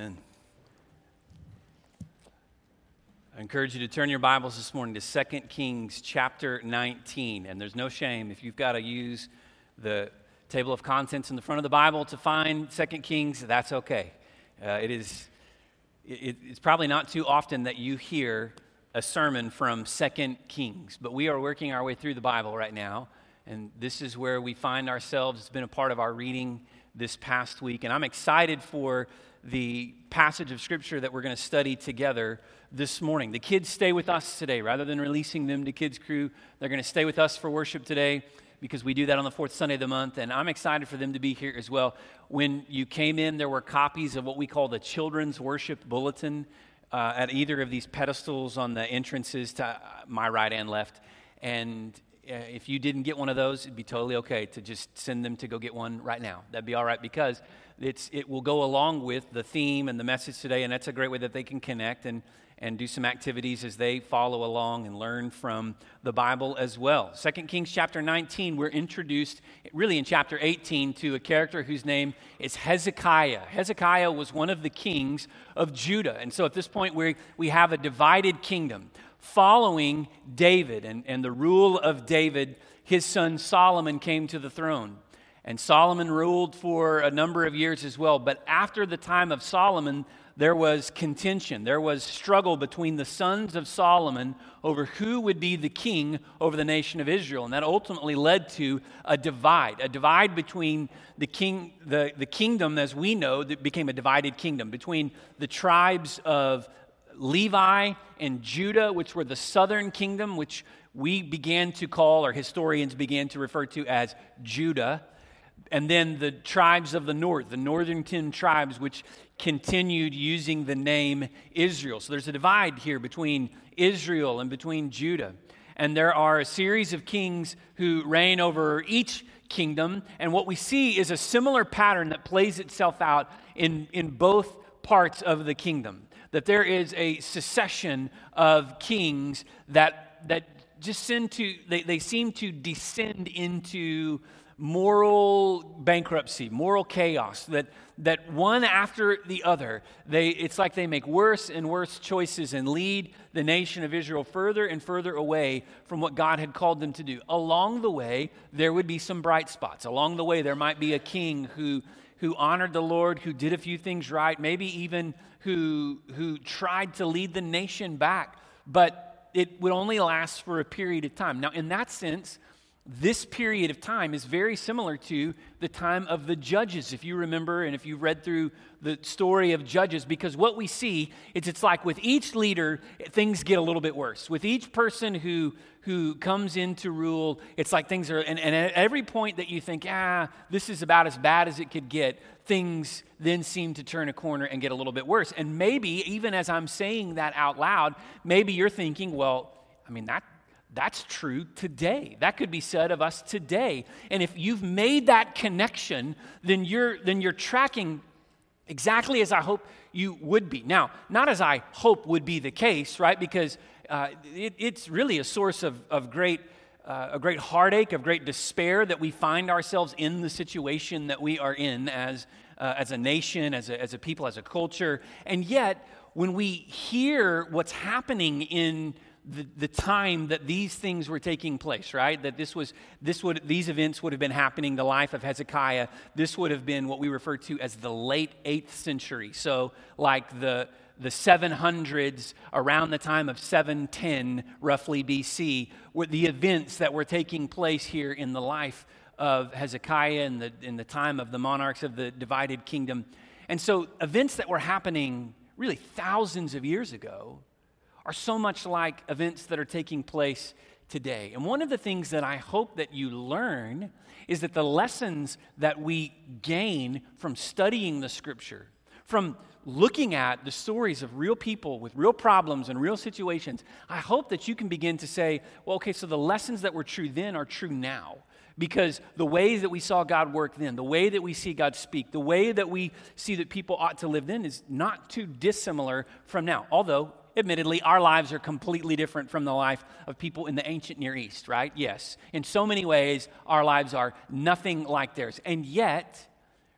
Amen. I encourage you to turn your Bibles this morning to 2 Kings chapter 19. And there's no shame if you've got to use the table of contents in the front of the Bible to find 2 Kings, that's okay. Uh, it is, it, it's probably not too often that you hear a sermon from 2 Kings, but we are working our way through the Bible right now. And this is where we find ourselves. It's been a part of our reading this past week. And I'm excited for the passage of Scripture that we're going to study together this morning. The kids stay with us today. Rather than releasing them to Kids Crew, they're going to stay with us for worship today because we do that on the fourth Sunday of the month. And I'm excited for them to be here as well. When you came in, there were copies of what we call the Children's Worship Bulletin uh, at either of these pedestals on the entrances to my right and left. And Uh, if you didn't get one of those, it'd be totally okay to just send them to go get one right now. That'd be all right because it's, it will go along with the theme and the message today, and that's a great way that they can connect and, and do some activities as they follow along and learn from the Bible as well. 2 Kings chapter 19, we're introduced really in chapter 18 to a character whose name is Hezekiah. Hezekiah was one of the kings of Judah. And so at this point, we we have a divided kingdom following David and, and the rule of David, his son Solomon came to the throne. And Solomon ruled for a number of years as well. But after the time of Solomon, there was contention. There was struggle between the sons of Solomon over who would be the king over the nation of Israel. And that ultimately led to a divide, a divide between the, king, the, the kingdom, as we know, that became a divided kingdom, between the tribes of Levi and Judah, which were the southern kingdom, which we began to call, or historians began to refer to as Judah. And then the tribes of the north, the northern 10 tribes, which continued using the name Israel. So there's a divide here between Israel and between Judah. And there are a series of kings who reign over each kingdom. And what we see is a similar pattern that plays itself out in, in both parts of the kingdom that there is a succession of kings that, that just to, they, they seem to descend into moral bankruptcy, moral chaos, that, that one after the other, they, it's like they make worse and worse choices and lead the nation of Israel further and further away from what God had called them to do. Along the way, there would be some bright spots. Along the way, there might be a king who, who honored the Lord, who did a few things right, maybe even who, who tried to lead the nation back, but it would only last for a period of time. Now, in that sense, this period of time is very similar to the time of the judges, if you remember, and if you read through the story of judges, because what we see is it's like with each leader, things get a little bit worse. With each person who who comes in to rule, it's like things are, and, and at every point that you think, ah, this is about as bad as it could get, things then seem to turn a corner and get a little bit worse. And maybe, even as I'm saying that out loud, maybe you're thinking, well, I mean, that, that's true today. That could be said of us today. And if you've made that connection, then you're, then you're tracking exactly as I hope you would be. Now, not as I hope would be the case, right? Because uh, it, it's really a source of, of great, uh, a great heartache, of great despair that we find ourselves in the situation that we are in as, uh, as a nation, as a, as a people, as a culture. And yet, when we hear what's happening in the, the time that these things were taking place, right? That this was, this would, these events would have been happening, the life of Hezekiah. This would have been what we refer to as the late 8th century. So, like the, the 700s, around the time of 710, roughly BC, were the events that were taking place here in the life of Hezekiah in the, in the time of the monarchs of the divided kingdom. And so, events that were happening really thousands of years ago are so much like events that are taking place today. And one of the things that I hope that you learn is that the lessons that we gain from studying the scripture, from looking at the stories of real people with real problems and real situations, I hope that you can begin to say, well, okay, so the lessons that were true then are true now. Because the ways that we saw God work then, the way that we see God speak, the way that we see that people ought to live then is not too dissimilar from now. Although, admittedly, our lives are completely different from the life of people in the ancient Near East, right? Yes. In so many ways, our lives are nothing like theirs. And yet,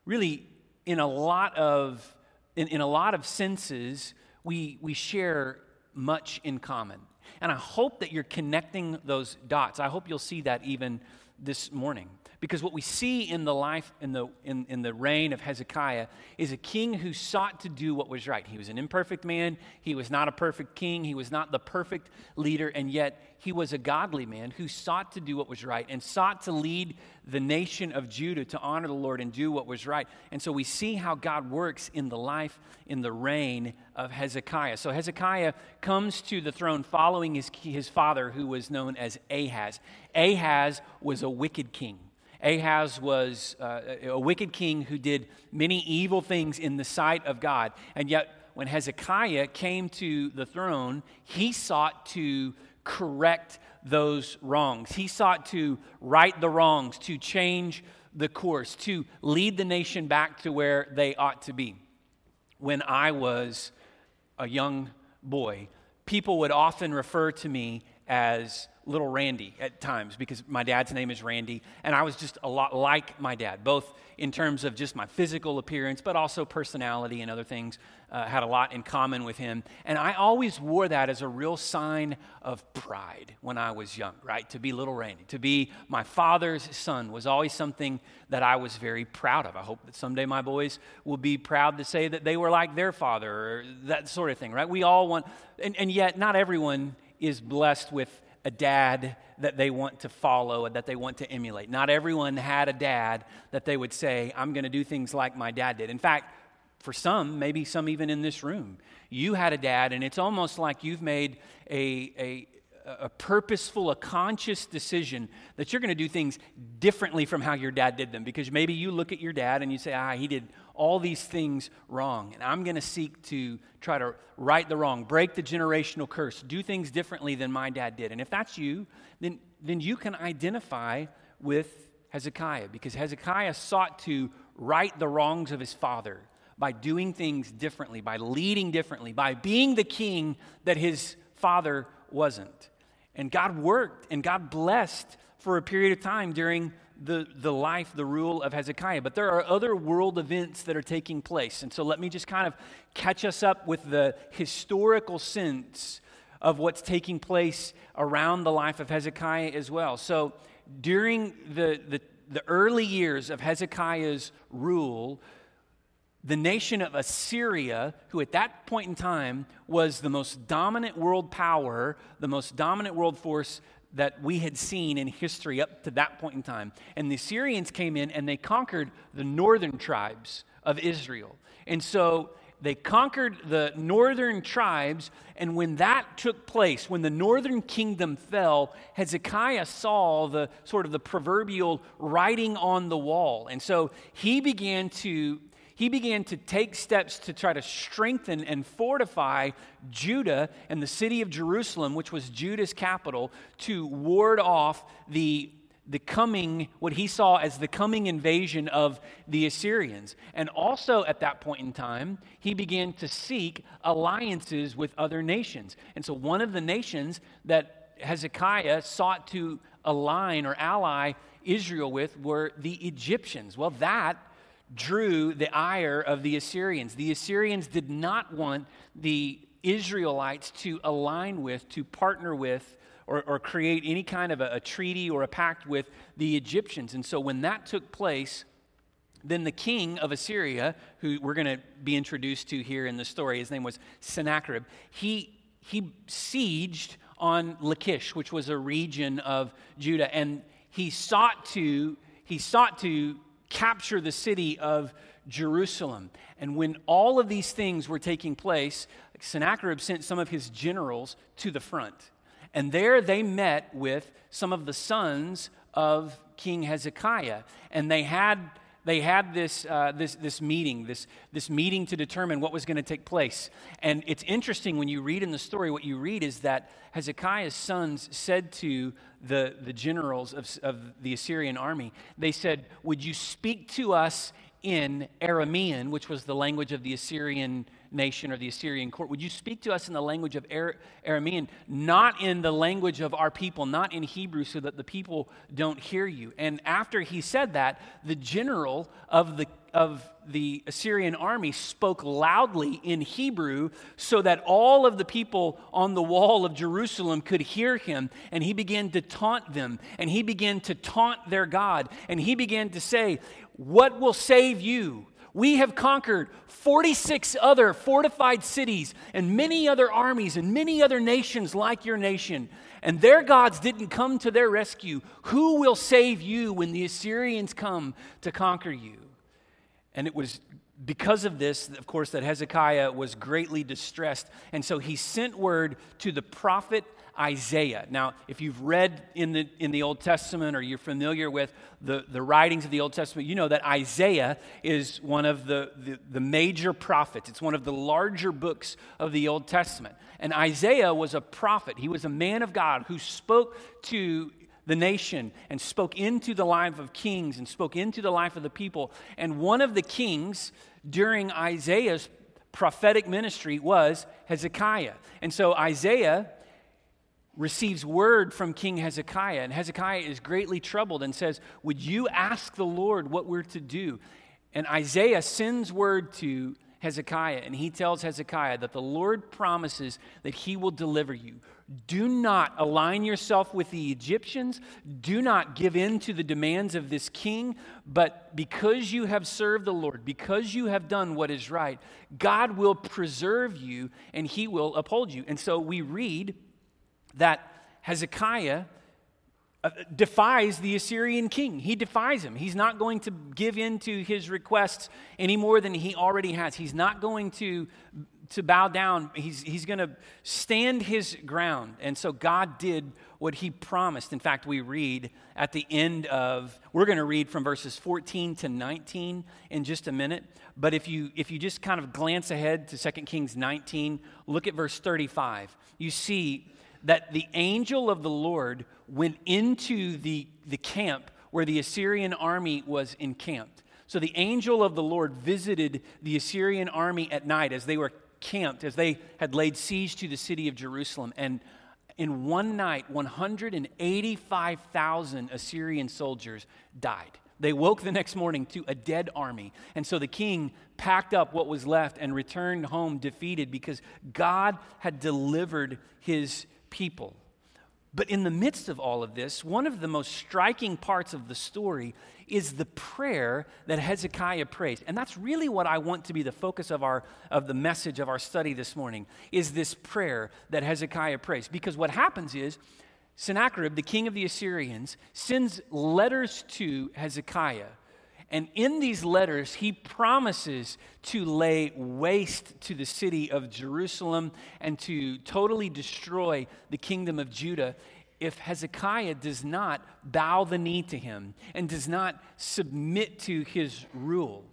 really, in a lot of in, in a lot of senses, we, we share much in common. And I hope that you're connecting those dots. I hope you'll see that even this morning. Because what we see in the life, in the, in, in the reign of Hezekiah, is a king who sought to do what was right. He was an imperfect man. He was not a perfect king. He was not the perfect leader. And yet, he was a godly man who sought to do what was right and sought to lead the nation of Judah to honor the Lord and do what was right. And so we see how God works in the life, in the reign of Hezekiah. So Hezekiah comes to the throne following his, his father, who was known as Ahaz. Ahaz was a wicked king. Ahaz was uh, a wicked king who did many evil things in the sight of God. And yet, when Hezekiah came to the throne, he sought to correct those wrongs. He sought to right the wrongs, to change the course, to lead the nation back to where they ought to be. When I was a young boy, people would often refer to me as little Randy at times because my dad's name is Randy, and I was just a lot like my dad, both in terms of just my physical appearance, but also personality and other things. Uh, had a lot in common with him. And I always wore that as a real sign of pride when I was young, right? To be little Randy, to be my father's son was always something that I was very proud of. I hope that someday my boys will be proud to say that they were like their father or that sort of thing, right? We all want, and, and yet not everyone is blessed with a dad that they want to follow and that they want to emulate. Not everyone had a dad that they would say, I'm going to do things like my dad did. In fact, for some, maybe some even in this room, you had a dad, and it's almost like you've made a, a, a purposeful, a conscious decision that you're going to do things differently from how your dad did them. Because maybe you look at your dad and you say, ah, he did all these things wrong. And I'm going to seek to try to right the wrong, break the generational curse, do things differently than my dad did. And if that's you, then, then you can identify with Hezekiah because Hezekiah sought to right the wrongs of his father by doing things differently, by leading differently, by being the king that his father wasn't. And God worked and God blessed for a period of time during the, the life, the rule of Hezekiah. But there are other world events that are taking place. And so let me just kind of catch us up with the historical sense of what's taking place around the life of Hezekiah as well. So during the, the, the early years of Hezekiah's rule, the nation of Assyria, who at that point in time was the most dominant world power, the most dominant world force that we had seen in history up to that point in time. And the Assyrians came in and they conquered the northern tribes of Israel. And so they conquered the northern tribes, and when that took place, when the northern kingdom fell, Hezekiah saw the sort of the proverbial writing on the wall. And so he began to he began to take steps to try to strengthen and fortify Judah and the city of Jerusalem, which was Judah's capital, to ward off the the coming, what he saw as the coming invasion of the Assyrians. And also at that point in time, he began to seek alliances with other nations. And so one of the nations that Hezekiah sought to align or ally Israel with were the Egyptians. Well, that drew the ire of the Assyrians. The Assyrians did not want the Israelites to align with, to partner with, or, or create any kind of a, a treaty or a pact with the Egyptians. And so when that took place, then the king of Assyria, who we're going to be introduced to here in the story, his name was Sennacherib, he, he sieged on Lachish, which was a region of Judah, and he sought to, he sought to capture the city of Jerusalem. And when all of these things were taking place, Sennacherib sent some of his generals to the front. And there they met with some of the sons of King Hezekiah. And they had, they had this, uh, this, this meeting, this, this meeting to determine what was going to take place. And it's interesting when you read in the story, what you read is that Hezekiah's sons said to the, the generals of, of the Assyrian army, they said, Would you speak to us in Aramean, which was the language of the Assyrian nation or the Assyrian court, would you speak to us in the language of Aramean, not in the language of our people, not in Hebrew, so that the people don't hear you? And after he said that, the general of the of the Assyrian army spoke loudly in Hebrew so that all of the people on the wall of Jerusalem could hear him. And he began to taunt them, and he began to taunt their God. And he began to say, What will save you? We have conquered 46 other fortified cities and many other armies and many other nations like your nation. And their gods didn't come to their rescue. Who will save you when the Assyrians come to conquer you? And it was because of this, of course, that Hezekiah was greatly distressed. And so he sent word to the prophet Isaiah. Now, if you've read in the, in the Old Testament or you're familiar with the, the writings of the Old Testament, you know that Isaiah is one of the, the, the major prophets. It's one of the larger books of the Old Testament. And Isaiah was a prophet, he was a man of God who spoke to the nation and spoke into the life of kings and spoke into the life of the people. And one of the kings during Isaiah's prophetic ministry was Hezekiah. And so Isaiah receives word from King Hezekiah, and Hezekiah is greatly troubled and says, Would you ask the Lord what we're to do? And Isaiah sends word to Hezekiah, and he tells Hezekiah that the Lord promises that he will deliver you. Do not align yourself with the Egyptians. Do not give in to the demands of this king. But because you have served the Lord, because you have done what is right, God will preserve you and he will uphold you. And so we read that Hezekiah uh, defies the Assyrian king. He defies him. He's not going to give in to his requests any more than he already has. He's not going to, to bow down. He's, he's going to stand his ground. And so God did what he promised. In fact, we read at the end of, we're going to read from verses 14 to 19 in just a minute. But if you, if you just kind of glance ahead to 2 Kings 19, look at verse 35. You see that the angel of the Lord went into the, the camp where the Assyrian army was encamped. So the angel of the Lord visited the Assyrian army at night as they were camped, as they had laid siege to the city of Jerusalem. And in one night, 185,000 Assyrian soldiers died. They woke the next morning to a dead army. And so the king packed up what was left and returned home defeated because God had delivered his people. But in the midst of all of this, one of the most striking parts of the story is the prayer that Hezekiah prays. And that's really what I want to be the focus of our of the message of our study this morning is this prayer that Hezekiah prays. Because what happens is Sennacherib, the king of the Assyrians, sends letters to Hezekiah and in these letters, he promises to lay waste to the city of Jerusalem and to totally destroy the kingdom of Judah if Hezekiah does not bow the knee to him and does not submit to his rule.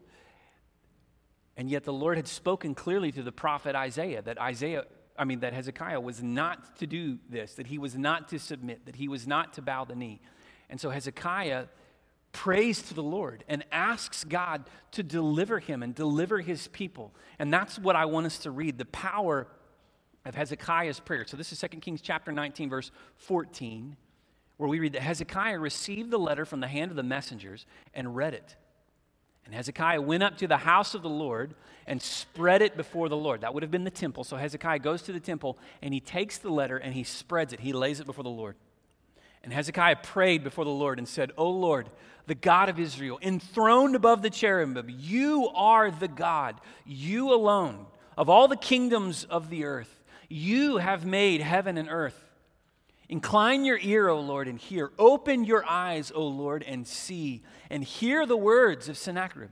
And yet the Lord had spoken clearly to the prophet Isaiah that Isaiah I mean that Hezekiah was not to do this, that he was not to submit, that he was not to bow the knee. And so Hezekiah prays to the Lord and asks God to deliver him and deliver his people. And that's what I want us to read the power of Hezekiah's prayer. So this is 2 Kings chapter 19 verse 14 where we read that Hezekiah received the letter from the hand of the messengers and read it. And Hezekiah went up to the house of the Lord and spread it before the Lord. That would have been the temple. So Hezekiah goes to the temple and he takes the letter and he spreads it. He lays it before the Lord. And Hezekiah prayed before the Lord and said, O Lord, the God of Israel, enthroned above the cherubim, you are the God, you alone, of all the kingdoms of the earth. You have made heaven and earth. Incline your ear, O Lord, and hear. Open your eyes, O Lord, and see, and hear the words of Sennacherib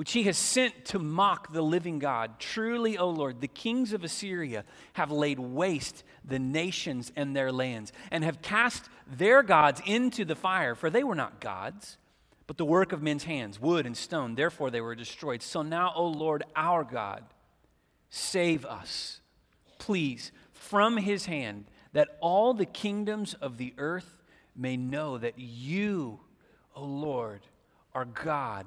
which he has sent to mock the living God. Truly, O Lord, the kings of Assyria have laid waste the nations and their lands, and have cast their gods into the fire, for they were not gods, but the work of men's hands, wood and stone. Therefore, they were destroyed. So now, O Lord, our God, save us, please, from his hand, that all the kingdoms of the earth may know that you, O Lord, are God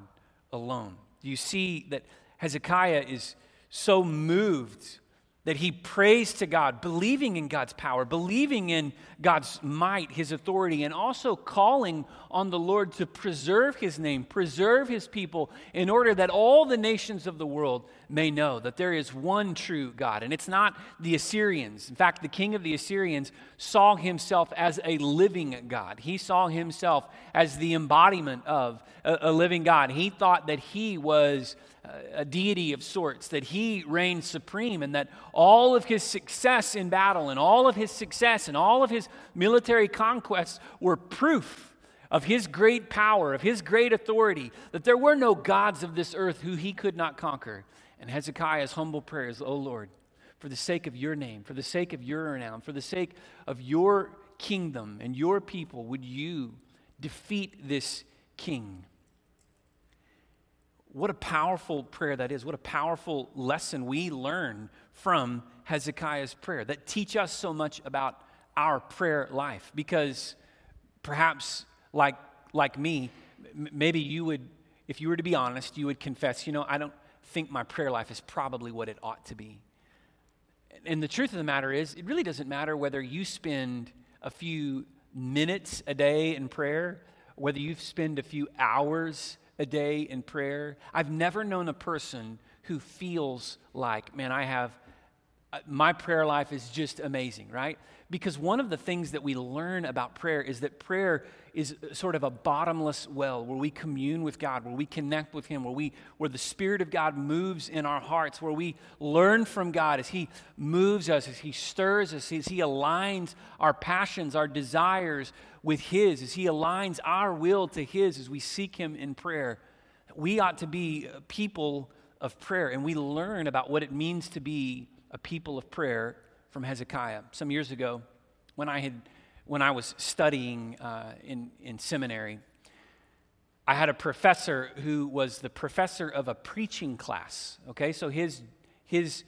alone. Do you see that Hezekiah is so moved that he prays to God, believing in God's power, believing in God's might, his authority, and also calling on the Lord to preserve his name, preserve his people, in order that all the nations of the world may know that there is one true God. And it's not the Assyrians. In fact, the king of the Assyrians saw himself as a living God, he saw himself as the embodiment of a, a living God. He thought that he was a deity of sorts, that he reigned supreme, and that all of his success in battle and all of his success and all of his military conquests were proof of his great power, of his great authority, that there were no gods of this earth who he could not conquer. And Hezekiah's humble prayers, O Lord, for the sake of your name, for the sake of your renown, for the sake of your kingdom and your people, would you defeat this king? What a powerful prayer that is. What a powerful lesson we learn from Hezekiah's prayer that teach us so much about our prayer life. Because perhaps, like, like me, maybe you would, if you were to be honest, you would confess, you know, I don't think my prayer life is probably what it ought to be. And the truth of the matter is, it really doesn't matter whether you spend a few minutes a day in prayer, whether you spend a few hours a day in prayer. I've never known a person who feels like, man, I have, Uh, my prayer life is just amazing, right? Because one of the things that we learn about prayer is that prayer is uh, sort of a bottomless well where we commune with God, where we connect with Him, where, we, where the Spirit of God moves in our hearts, where we learn from God as He moves us, as He stirs us, as He aligns our passions, our desires with His, as He aligns our will to His as we seek Him in prayer. We ought to be uh, people of prayer, and we learn about what it means to be a people of prayer from Hezekiah. Some years ago, when I, had, when I was studying uh, in, in seminary, I had a professor who was the professor of a preaching class. Okay, so his, his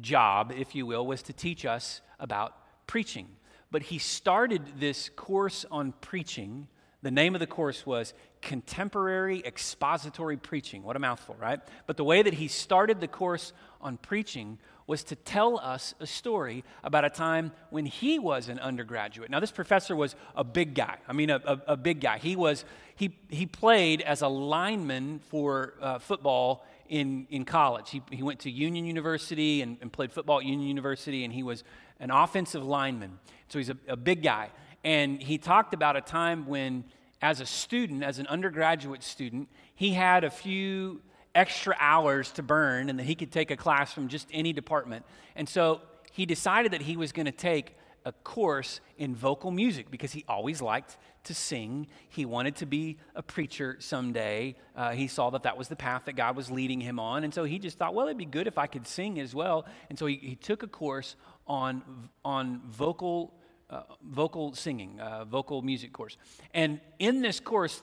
job, if you will, was to teach us about preaching but he started this course on preaching. The name of the course was Contemporary Expository Preaching. What a mouthful, right? But the way that he started the course on preaching was to tell us a story about a time when he was an undergraduate. Now, this professor was a big guy. I mean, a, a, a big guy. He was he he played as a lineman for uh, football in in college. He he went to Union University and, and played football at Union University, and he was an offensive lineman. So he's a, a big guy. And he talked about a time when, as a student, as an undergraduate student, he had a few extra hours to burn and that he could take a class from just any department. And so he decided that he was going to take a course in vocal music because he always liked to sing. He wanted to be a preacher someday. Uh, he saw that that was the path that God was leading him on. And so he just thought, well, it'd be good if I could sing as well. And so he, he took a course on, on vocal, uh, vocal singing, uh, vocal music course. And in this course,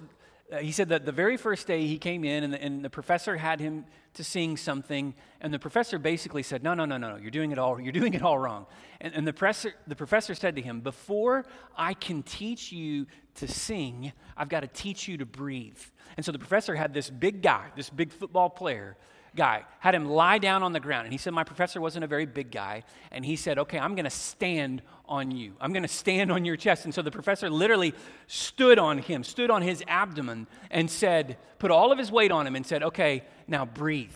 uh, he said that the very first day he came in and the, and the, professor had him to sing something and the professor basically said no no no no no you're doing it all you're doing it all wrong and, and the, professor, the professor said to him before i can teach you to sing i've got to teach you to breathe and so the professor had this big guy this big football player guy, had him lie down on the ground. And he said, My professor wasn't a very big guy. And he said, Okay, I'm going to stand on you. I'm going to stand on your chest. And so the professor literally stood on him, stood on his abdomen, and said, Put all of his weight on him and said, Okay, now breathe.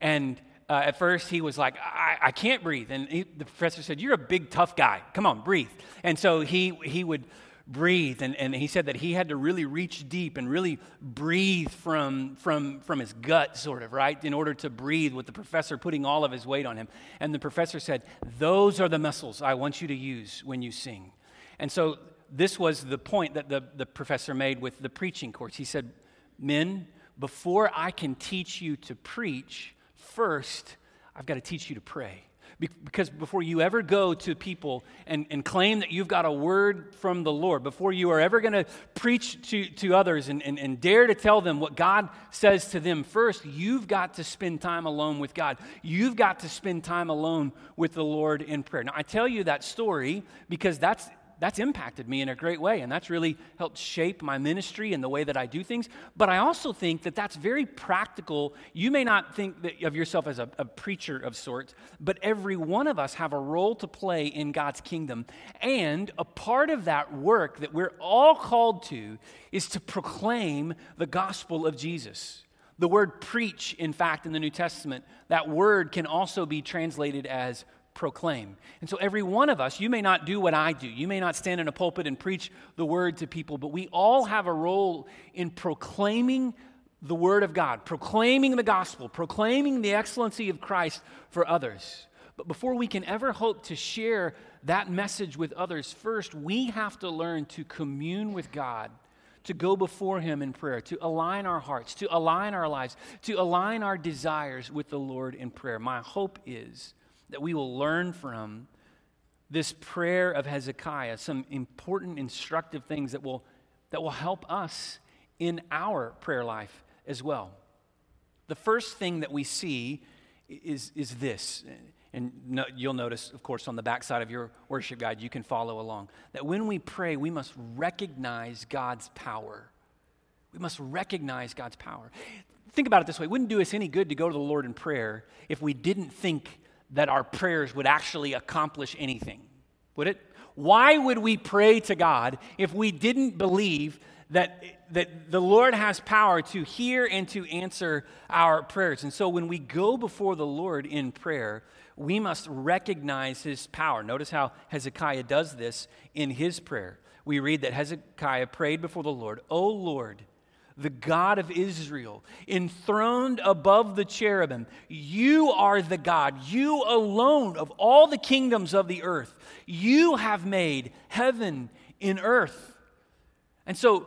And uh, at first he was like, I, I can't breathe. And he, the professor said, You're a big, tough guy. Come on, breathe. And so he, he would breathe. And, and he said that he had to really reach deep and really breathe from, from, from his gut, sort of, right, in order to breathe with the professor putting all of his weight on him. And the professor said, Those are the muscles I want you to use when you sing. And so this was the point that the, the professor made with the preaching course. He said, Men, before I can teach you to preach, first, I've got to teach you to pray. Because before you ever go to people and, and claim that you've got a word from the Lord, before you are ever going to preach to, to others and, and, and dare to tell them what God says to them, first, you've got to spend time alone with God. You've got to spend time alone with the Lord in prayer. Now, I tell you that story because that's that's impacted me in a great way, and that's really helped shape my ministry and the way that I do things. But I also think that that's very practical. You may not think of yourself as a, a preacher of sorts, but every one of us have a role to play in God's kingdom. And a part of that work that we're all called to is to proclaim the gospel of Jesus. The word preach, in fact, in the New Testament, that word can also be translated as proclaim. And so, every one of us, you may not do what I do. You may not stand in a pulpit and preach the word to people, but we all have a role in proclaiming the word of God, proclaiming the gospel, proclaiming the excellency of Christ for others. But before we can ever hope to share that message with others, first, we have to learn to commune with God to go before Him in prayer, to align our hearts, to align our lives, to align our desires with the Lord in prayer. My hope is that we will learn from this prayer of Hezekiah some important instructive things that will, that will help us in our prayer life as well. The first thing that we see is, is this, and no, you'll notice, of course, on the backside of your worship guide, you can follow along, that when we pray, we must recognize God's power. We must recognize God's power. Think about it this way it wouldn't do us any good to go to the Lord in prayer if we didn't think that our prayers would actually accomplish anything, would it? Why would we pray to God if we didn't believe that, that the Lord has power to hear and to answer our prayers? And so when we go before the Lord in prayer, we must recognize his power. Notice how Hezekiah does this in his prayer. We read that Hezekiah prayed before the Lord, O Lord, the God of Israel, enthroned above the cherubim. You are the God, you alone of all the kingdoms of the earth. You have made heaven in earth. And so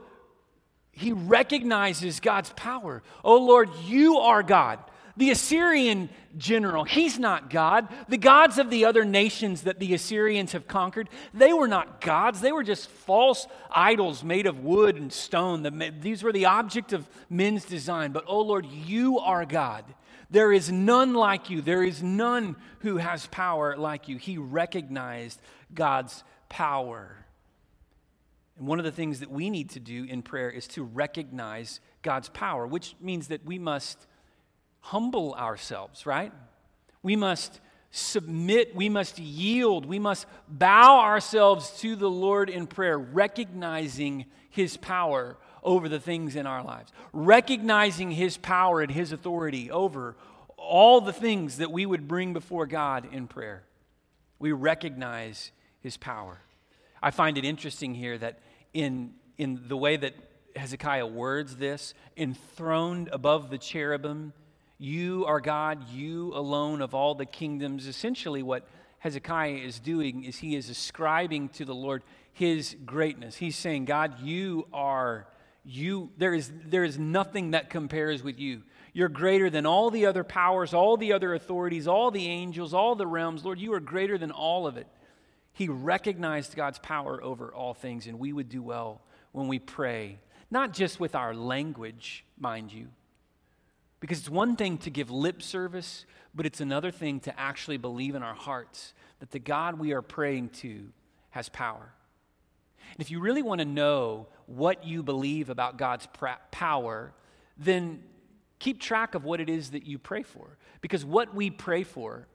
he recognizes God's power. Oh Lord, you are God. The Assyrian general, he's not God. The gods of the other nations that the Assyrians have conquered, they were not gods. They were just false idols made of wood and stone. These were the object of men's design. But, oh Lord, you are God. There is none like you. There is none who has power like you. He recognized God's power. And one of the things that we need to do in prayer is to recognize God's power, which means that we must humble ourselves, right? We must submit, we must yield, we must bow ourselves to the Lord in prayer, recognizing His power over the things in our lives, recognizing His power and His authority over all the things that we would bring before God in prayer. We recognize His power. I find it interesting here that in, in the way that Hezekiah words this, enthroned above the cherubim, you are God, you alone of all the kingdoms. Essentially, what Hezekiah is doing is he is ascribing to the Lord his greatness. He's saying, God, you are, you, there is, there is nothing that compares with you. You're greater than all the other powers, all the other authorities, all the angels, all the realms. Lord, you are greater than all of it. He recognized God's power over all things, and we would do well when we pray, not just with our language, mind you, because it's one thing to give lip service, but it's another thing to actually believe in our hearts that the God we are praying to has power. And if you really want to know what you believe about God's power, then keep track of what it is that you pray for. Because what we pray for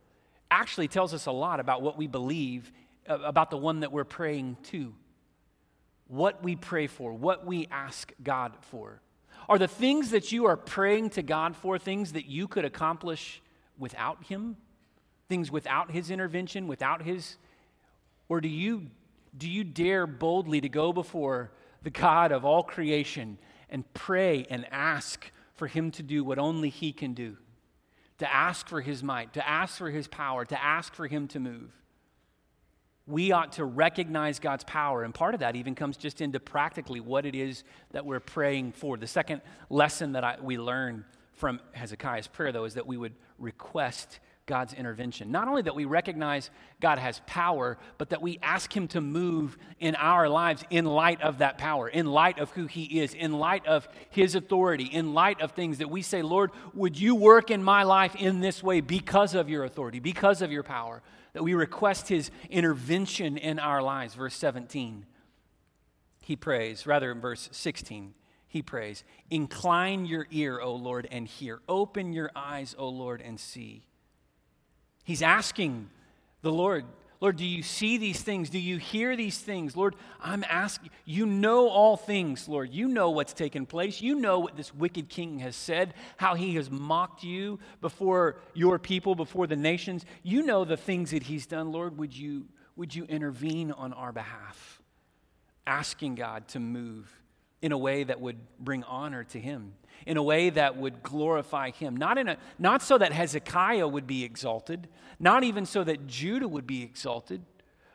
actually tells us a lot about what we believe uh, about the one that we're praying to. What we pray for, what we ask God for. Are the things that you are praying to God for things that you could accomplish without Him? Things without His intervention, without His? Or do you, do you dare boldly to go before the God of all creation and pray and ask for Him to do what only He can do? To ask for His might, to ask for His power, to ask for Him to move we ought to recognize God's power. And part of that even comes just into practically what it is that we're praying for. The second lesson that I, we learn from Hezekiah's prayer, though, is that we would request God's intervention. Not only that we recognize God has power, but that we ask Him to move in our lives in light of that power, in light of who He is, in light of His authority, in light of things that we say, Lord, would you work in my life in this way because of your authority, because of your power? That we request His intervention in our lives. Verse 17, He prays, rather in verse 16 he prays, Incline your ear, O Lord, and hear. Open your eyes, O Lord, and see. He's asking the Lord, Lord, do you see these things? Do you hear these things? Lord, I'm asking, you know all things, Lord. You know what's taken place. You know what this wicked king has said, how he has mocked you before your people, before the nations. You know the things that he's done, Lord. Would you, would you intervene on our behalf? Asking God to move in a way that would bring honor to him, in a way that would glorify him. Not, in a, not so that Hezekiah would be exalted, not even so that Judah would be exalted,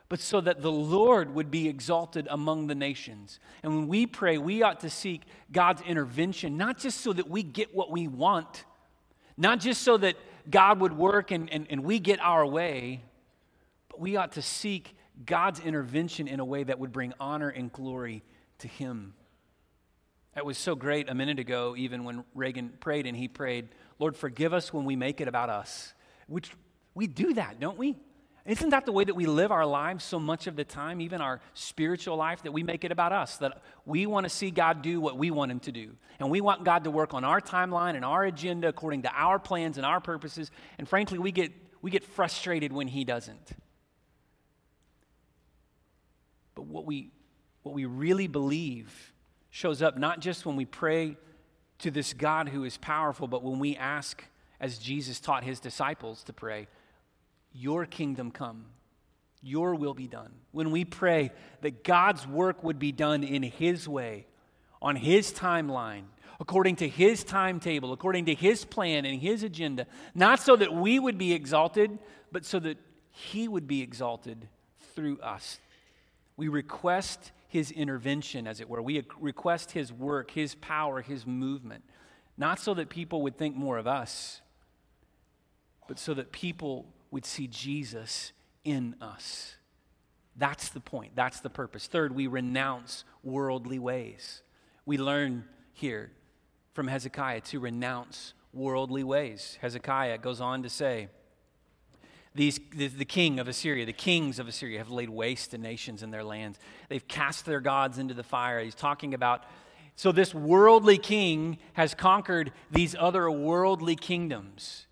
but so that the Lord would be exalted among the nations. And when we pray, we ought to seek God's intervention, not just so that we get what we want, not just so that God would work and, and, and we get our way, but we ought to seek God's intervention in a way that would bring honor and glory to Him. It was so great a minute ago, even when Reagan prayed and he prayed, Lord, forgive us when we make it about us. Which we do that, don't we? Isn't that the way that we live our lives so much of the time, even our spiritual life, that we make it about us? That we want to see God do what we want Him to do. And we want God to work on our timeline and our agenda according to our plans and our purposes. And frankly, we get, we get frustrated when He doesn't. But what we, what we really believe shows up not just when we pray to this God who is powerful, but when we ask, as Jesus taught his disciples to pray, Your kingdom come, Your will be done. When we pray that God's work would be done in His way, on His timeline, according to His timetable, according to His plan and His agenda, not so that we would be exalted, but so that He would be exalted through us. We request his intervention, as it were. We request his work, his power, his movement, not so that people would think more of us, but so that people would see Jesus in us. That's the point. That's the purpose. Third, we renounce worldly ways. We learn here from Hezekiah to renounce worldly ways. Hezekiah goes on to say, these, the, the, king of Assyria, the kings of Assyria have laid waste to nations and their lands. They've cast their gods into the fire. He's talking about, so this worldly king has conquered these other worldly kingdoms.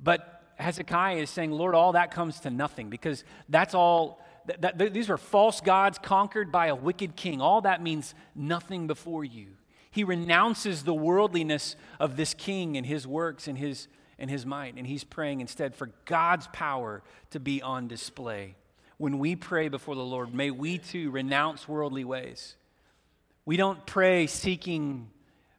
But Hezekiah is saying, Lord, all that comes to nothing because that's all, that, these were false gods conquered by a wicked king. All that means nothing before you. He renounces the worldliness of this king and his works and his and his might. And he's praying instead for God's power to be on display. When we pray before the Lord, may we too renounce worldly ways. We don't pray seeking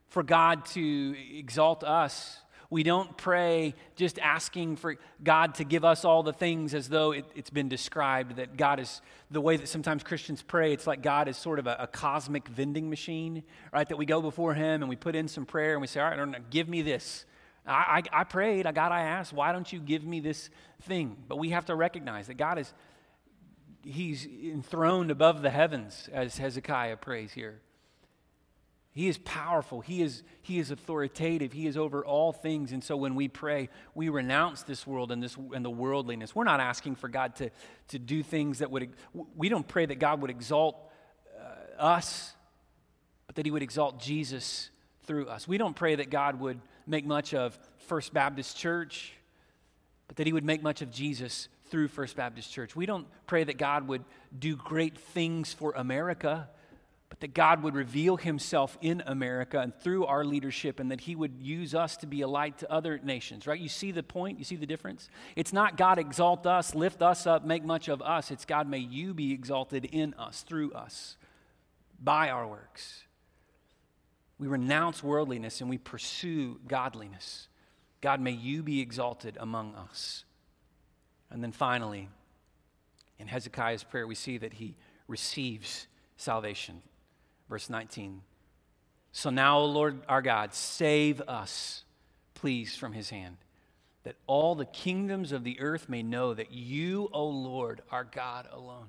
for God to exalt us. We don't pray just asking for God to give us all the things as though it, has been described that God is the way that sometimes Christians pray. It's like God is sort of a, a, cosmic vending machine, right? That we go before Him and we put in some prayer and we say, All right, give me this. I, I, I prayed, I God, I asked, why don't you give me this thing? But we have to recognize that God is, He's enthroned above the heavens, as Hezekiah prays here. He is powerful. He is, he is authoritative. He is over all things. And so when we pray, we renounce this world and, this, and the worldliness. We're not asking for God to, to do things that would, we don't pray that God would exalt uh, us, but that He would exalt Jesus through us. We don't pray that God would make much of First Baptist Church, but that he would make much of Jesus through First Baptist Church. We don't pray that God would do great things for America, but that God would reveal himself in America and through our leadership, and that he would use us to be a light to other nations, right? You see the point? You see the difference? It's not God exalt us, lift us up, make much of us. It's God, may you be exalted in us, through us, by our works. We renounce worldliness and we pursue godliness. God, may you be exalted among us. And then finally, in Hezekiah's prayer, we see that he receives salvation. Verse 19. So now, O Lord our God, save us, please, from his hand, that all the kingdoms of the earth may know that you, O Lord, are God alone.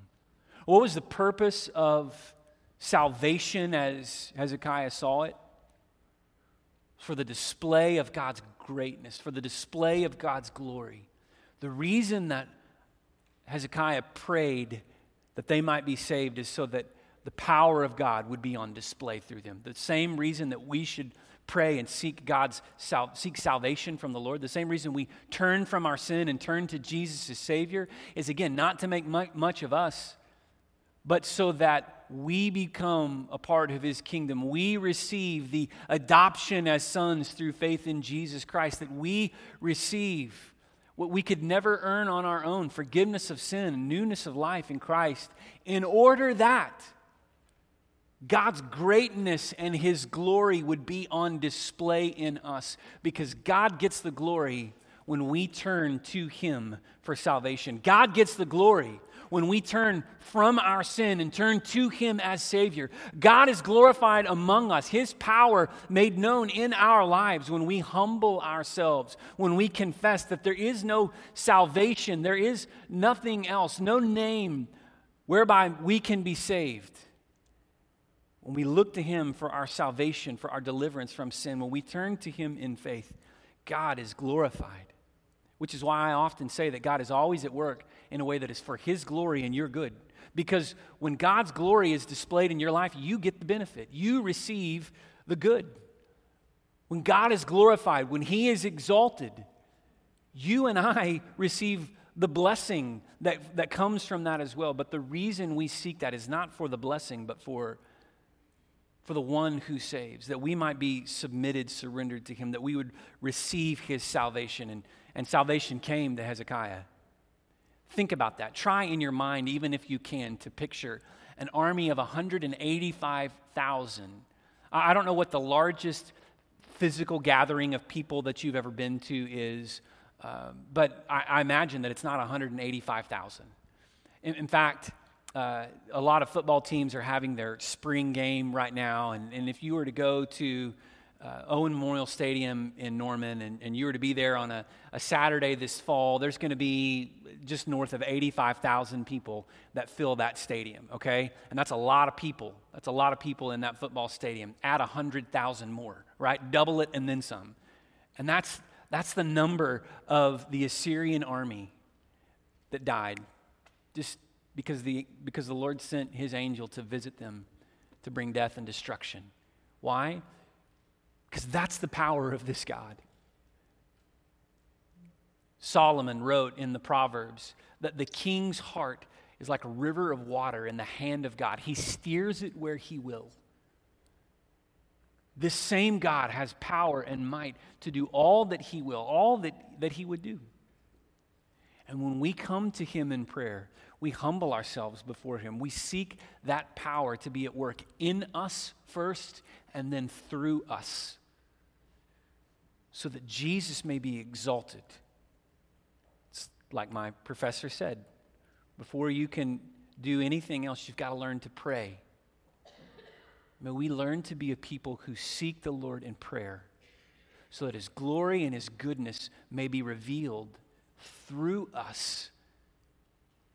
What was the purpose of salvation as Hezekiah saw it? For the display of God's greatness, for the display of God's glory. The reason that Hezekiah prayed that they might be saved is so that the power of God would be on display through them. The same reason that we should pray and seek God's sal- seek salvation from the Lord, the same reason we turn from our sin and turn to Jesus as Savior is again not to make much of us, but so that we become a part of his kingdom. We receive the adoption as sons through faith in Jesus Christ, that we receive what we could never earn on our own forgiveness of sin, newness of life in Christ, in order that God's greatness and his glory would be on display in us because God gets the glory when we turn to him for salvation. God gets the glory when we turn from our sin and turn to Him as Savior. God is glorified among us, His power made known in our lives when we humble ourselves, when we confess that there is no salvation, there is nothing else, no name whereby we can be saved. When we look to Him for our salvation, for our deliverance from sin, when we turn to Him in faith, God is glorified. Which is why I often say that God is always at work in a way that is for His glory and your good. Because when God's glory is displayed in your life, you get the benefit, you receive the good. When God is glorified, when He is exalted, you and I receive the blessing that, that comes from that as well. But the reason we seek that is not for the blessing, but for, for the one who saves, that we might be submitted, surrendered to Him, that we would receive His salvation. And, and salvation came to Hezekiah. Think about that. Try in your mind, even if you can, to picture an army of 185,000. I don't know what the largest physical gathering of people that you've ever been to is, uh, but I, I, imagine that it's not 185,000. In, in, fact, uh, a lot of football teams are having their spring game right now, and, and if you were to go to uh, Owen Memorial Stadium in Norman, and, and you were to be there on a, a Saturday this fall, there's going to be just north of 85,000 people that fill that stadium, okay? And that's a lot of people. That's a lot of people in that football stadium. Add 100,000 more, right? Double it and then some. And that's, that's the number of the Assyrian army that died just because the, because the Lord sent his angel to visit them to bring death and destruction. Why? Because that's the power of this God. Solomon wrote in the Proverbs that the king's heart is like a river of water in the hand of God. He steers it where he will. This same God has power and might to do all that he will, all that, that he would do. And when we come to him in prayer, we humble ourselves before him. We seek that power to be at work in us first and then through us so that Jesus may be exalted like my professor said, before you can do anything else, you've got to learn to pray. May we learn to be a people who seek the Lord in prayer so that His glory and His goodness may be revealed through us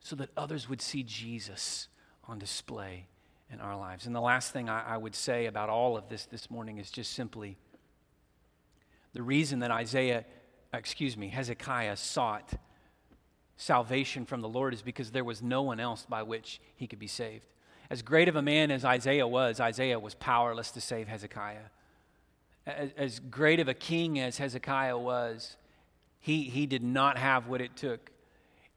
so that others would see Jesus on display in our lives. And the last thing I, I would say about all of this this morning is just simply the reason that Isaiah, excuse me, Hezekiah sought salvation from the Lord is because there was no one else by which he could be saved. As great of a man as Isaiah was, Isaiah was powerless to save Hezekiah. As, as great of a king as Hezekiah was, he, he did not have what it took.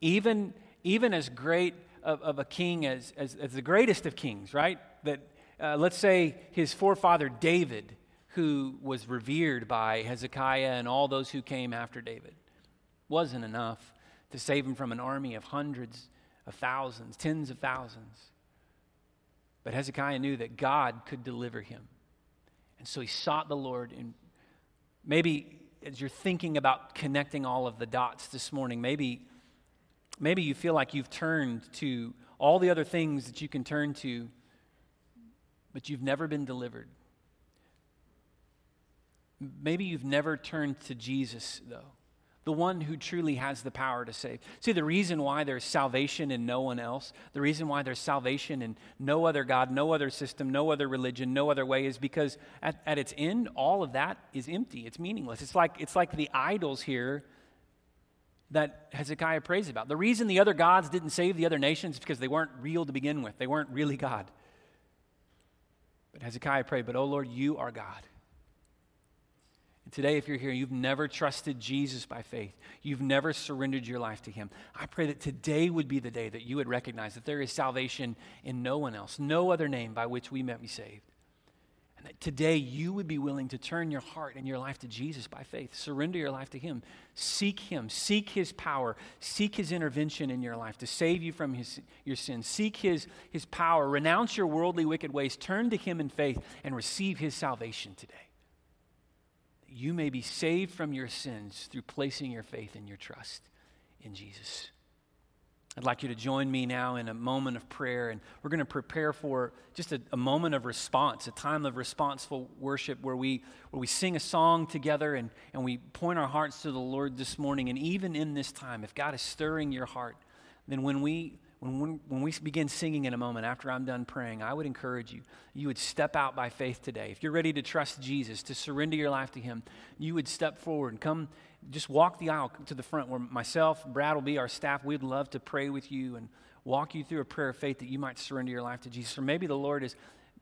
Even, even as great of, of a king as, as, as, the greatest of kings, right? That, uh, let's say his forefather David, who was revered by Hezekiah and all those who came after David, wasn't enough to save him from an army of hundreds of thousands, tens of thousands. But Hezekiah knew that God could deliver him. And so he sought the Lord. And maybe as you're thinking about connecting all of the dots this morning, maybe, maybe you feel like you've turned to all the other things that you can turn to, but you've never been delivered. Maybe you've never turned to Jesus, though the one who truly has the power to save. See, the reason why there's salvation in no one else, the reason why there's salvation in no other God, no other system, no other religion, no other way is because at, at its end, all of that is empty. It's meaningless. It's like, it's like the idols here that Hezekiah prays about. The reason the other gods didn't save the other nations is because they weren't real to begin with, they weren't really God. But Hezekiah prayed, But oh Lord, you are God. And today, if you're here, you've never trusted Jesus by faith, you've never surrendered your life to Him. I pray that today would be the day that you would recognize that there is salvation in no one else, no other name by which we may be saved. And that today you would be willing to turn your heart and your life to Jesus by faith, surrender your life to Him, seek Him, seek His power, seek His intervention in your life to save you from his, your sins, seek his, his power, renounce your worldly wicked ways, turn to Him in faith, and receive His salvation today you may be saved from your sins through placing your faith and your trust in Jesus. I'd like you to join me now in a moment of prayer, and we're going to prepare for just a, a, moment of response, a time of responseful worship where we, where we sing a song together and, and we point our hearts to the Lord this morning. And even in this time, if God is stirring your heart, then when we when, when we begin singing in a moment after I'm done praying, I would encourage you, you would step out by faith today. If you're ready to trust Jesus, to surrender your life to Him, you would step forward and come, just walk the aisle to the front where myself, Brad will be our staff. We'd love to pray with you and walk you through a prayer of faith that you might surrender your life to Jesus. Or maybe the Lord is,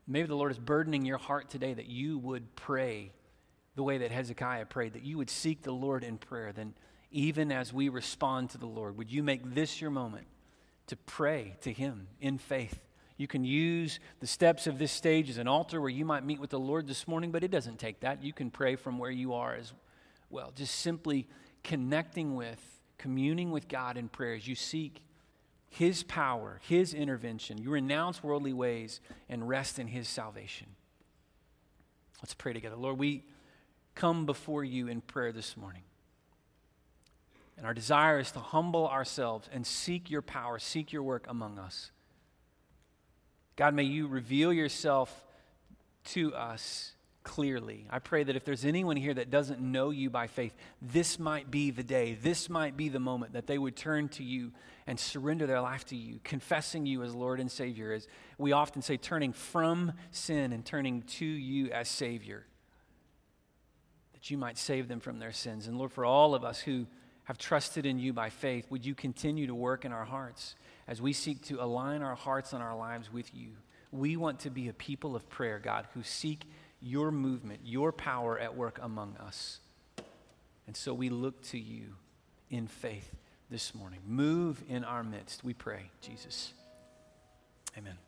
maybe the Lord is burdening your heart today that you would pray the way that Hezekiah prayed, that you would seek the Lord in prayer. Then, even as we respond to the Lord, would you make this your moment? To pray to Him in faith. You can use the steps of this stage as an altar where you might meet with the Lord this morning, but it doesn't take that. You can pray from where you are as well. Just simply connecting with, communing with God in prayer as you seek His power, His intervention. You renounce worldly ways and rest in His salvation. Let's pray together. Lord, we come before you in prayer this morning. And our desire is to humble ourselves and seek your power, seek your work among us. God, may you reveal yourself to us clearly. I pray that if there's anyone here that doesn't know you by faith, this might be the day, this might be the moment that they would turn to you and surrender their life to you, confessing you as Lord and Savior. As we often say, turning from sin and turning to you as Savior, that you might save them from their sins. And Lord, for all of us who have trusted in you by faith, would you continue to work in our hearts as we seek to align our hearts and our lives with you? We want to be a people of prayer, God, who seek your movement, your power at work among us. And so we look to you in faith this morning. Move in our midst, we pray, Jesus. Amen.